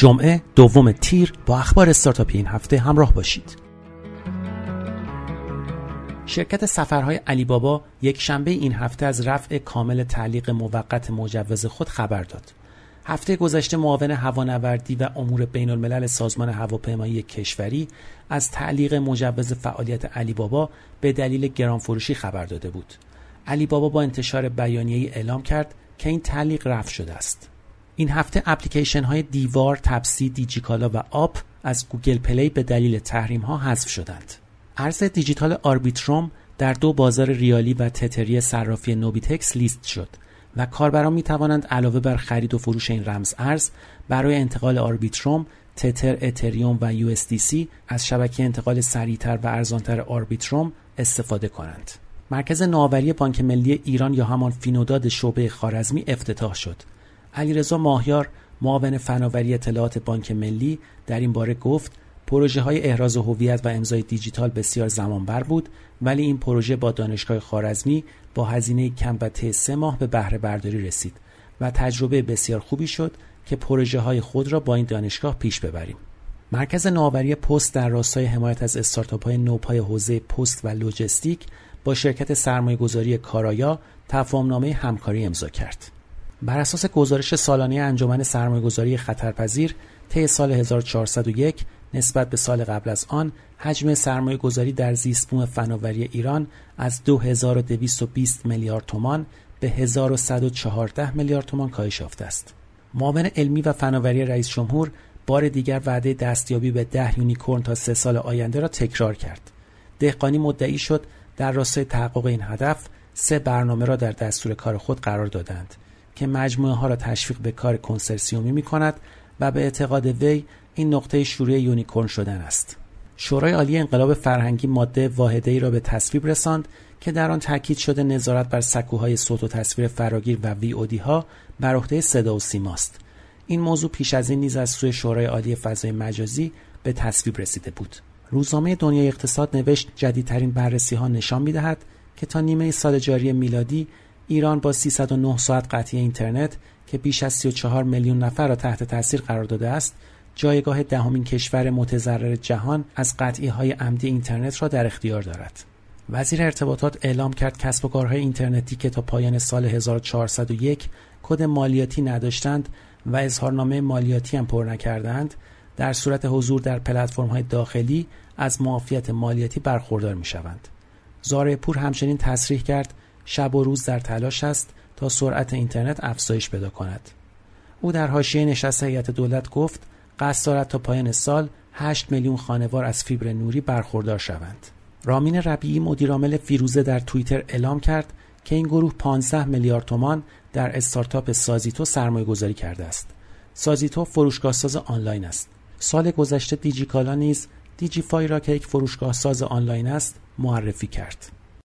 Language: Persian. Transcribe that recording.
جمعه دوم تیر با اخبار استارتاپی این هفته همراه باشید. شرکت سفرهای علی بابا یک شنبه این هفته از رفع کامل تعلیق موقت مجوز خود خبر داد. هفته گذشته معاون هوانوردی و امور بین الملل سازمان هواپیمایی کشوری از تعلیق مجوز فعالیت علی بابا به دلیل گرانفروشی خبر داده بود. علی بابا با انتشار بیانیه‌ای اعلام کرد که این تعلیق رفع شده است. این هفته اپلیکیشن های دیوار، تپسی، دیجیکالا و آپ از گوگل پلی به دلیل تحریم ها حذف شدند. ارز دیجیتال آربیتروم در دو بازار ریالی و تتری صرافی نوبیتکس لیست شد و کاربران می توانند علاوه بر خرید و فروش این رمز ارز برای انتقال آربیتروم، تتر، اتریوم و یو از شبکه انتقال سریعتر و ارزانتر آربیتروم استفاده کنند. مرکز نوآوری بانک ملی ایران یا همان فینوداد شعبه خوارزمی افتتاح شد. علیرضا ماهیار معاون فناوری اطلاعات بانک ملی در این باره گفت پروژه های احراز هویت و امضای دیجیتال بسیار زمانبر بود ولی این پروژه با دانشگاه خارزمی با هزینه کم و طی سه ماه به بهره برداری رسید و تجربه بسیار خوبی شد که پروژه های خود را با این دانشگاه پیش ببریم. مرکز نوآوری پست در راستای حمایت از استارتاپ های نوپای حوزه پست و لوجستیک با شرکت سرمایهگذاری کارایا تفاهمنامه همکاری امضا کرد. بر اساس گزارش سالانه انجمن سرمایهگذاری خطرپذیر طی سال 1401 نسبت به سال قبل از آن حجم سرمایه گذاری در زیستبوم فناوری ایران از 2220 میلیارد تومان به 1114 میلیارد تومان کاهش یافته است. معاون علمی و فناوری رئیس جمهور بار دیگر وعده دستیابی به ده یونیکورن تا سه سال آینده را تکرار کرد. دهقانی مدعی شد در راستای تحقق این هدف سه برنامه را در دستور کار خود قرار دادند که مجموعه ها را تشویق به کار کنسرسیومی می کند و به اعتقاد وی این نقطه شروع یونیکورن شدن است. شورای عالی انقلاب فرهنگی ماده واحده ای را به تصویب رساند که در آن تاکید شده نظارت بر سکوهای صوت و تصویر فراگیر و وی اودی ها بر عهده صدا و سیماست. این موضوع پیش از این نیز از سوی شورای عالی فضای مجازی به تصویب رسیده بود. روزنامه دنیای اقتصاد نوشت جدیدترین بررسی ها نشان می‌دهد که تا نیمه سال جاری میلادی ایران با 309 ساعت قطعی اینترنت که بیش از 34 میلیون نفر را تحت تاثیر قرار داده است جایگاه دهمین کشور متضرر جهان از قطعی های عمدی اینترنت را در اختیار دارد. وزیر ارتباطات اعلام کرد کسب و کارهای اینترنتی که تا پایان سال 1401 کد مالیاتی نداشتند و اظهارنامه مالیاتی هم پر نکردند در صورت حضور در های داخلی از معافیت مالیاتی برخوردار می شوند. زاره پور همچنین تصریح کرد شب و روز در تلاش است تا سرعت اینترنت افزایش پیدا کند. او در حاشیه نشست هیئت دولت گفت قصد دارد تا پایان سال 8 میلیون خانوار از فیبر نوری برخوردار شوند. رامین ربیعی مدیرعامل فیروزه در توییتر اعلام کرد که این گروه 15 میلیارد تومان در استارتاپ سازیتو سرمایه گذاری کرده است. سازیتو فروشگاه ساز آنلاین است. سال گذشته دیجیکالا نیز دیجیفای را که یک فروشگاه ساز آنلاین است معرفی کرد.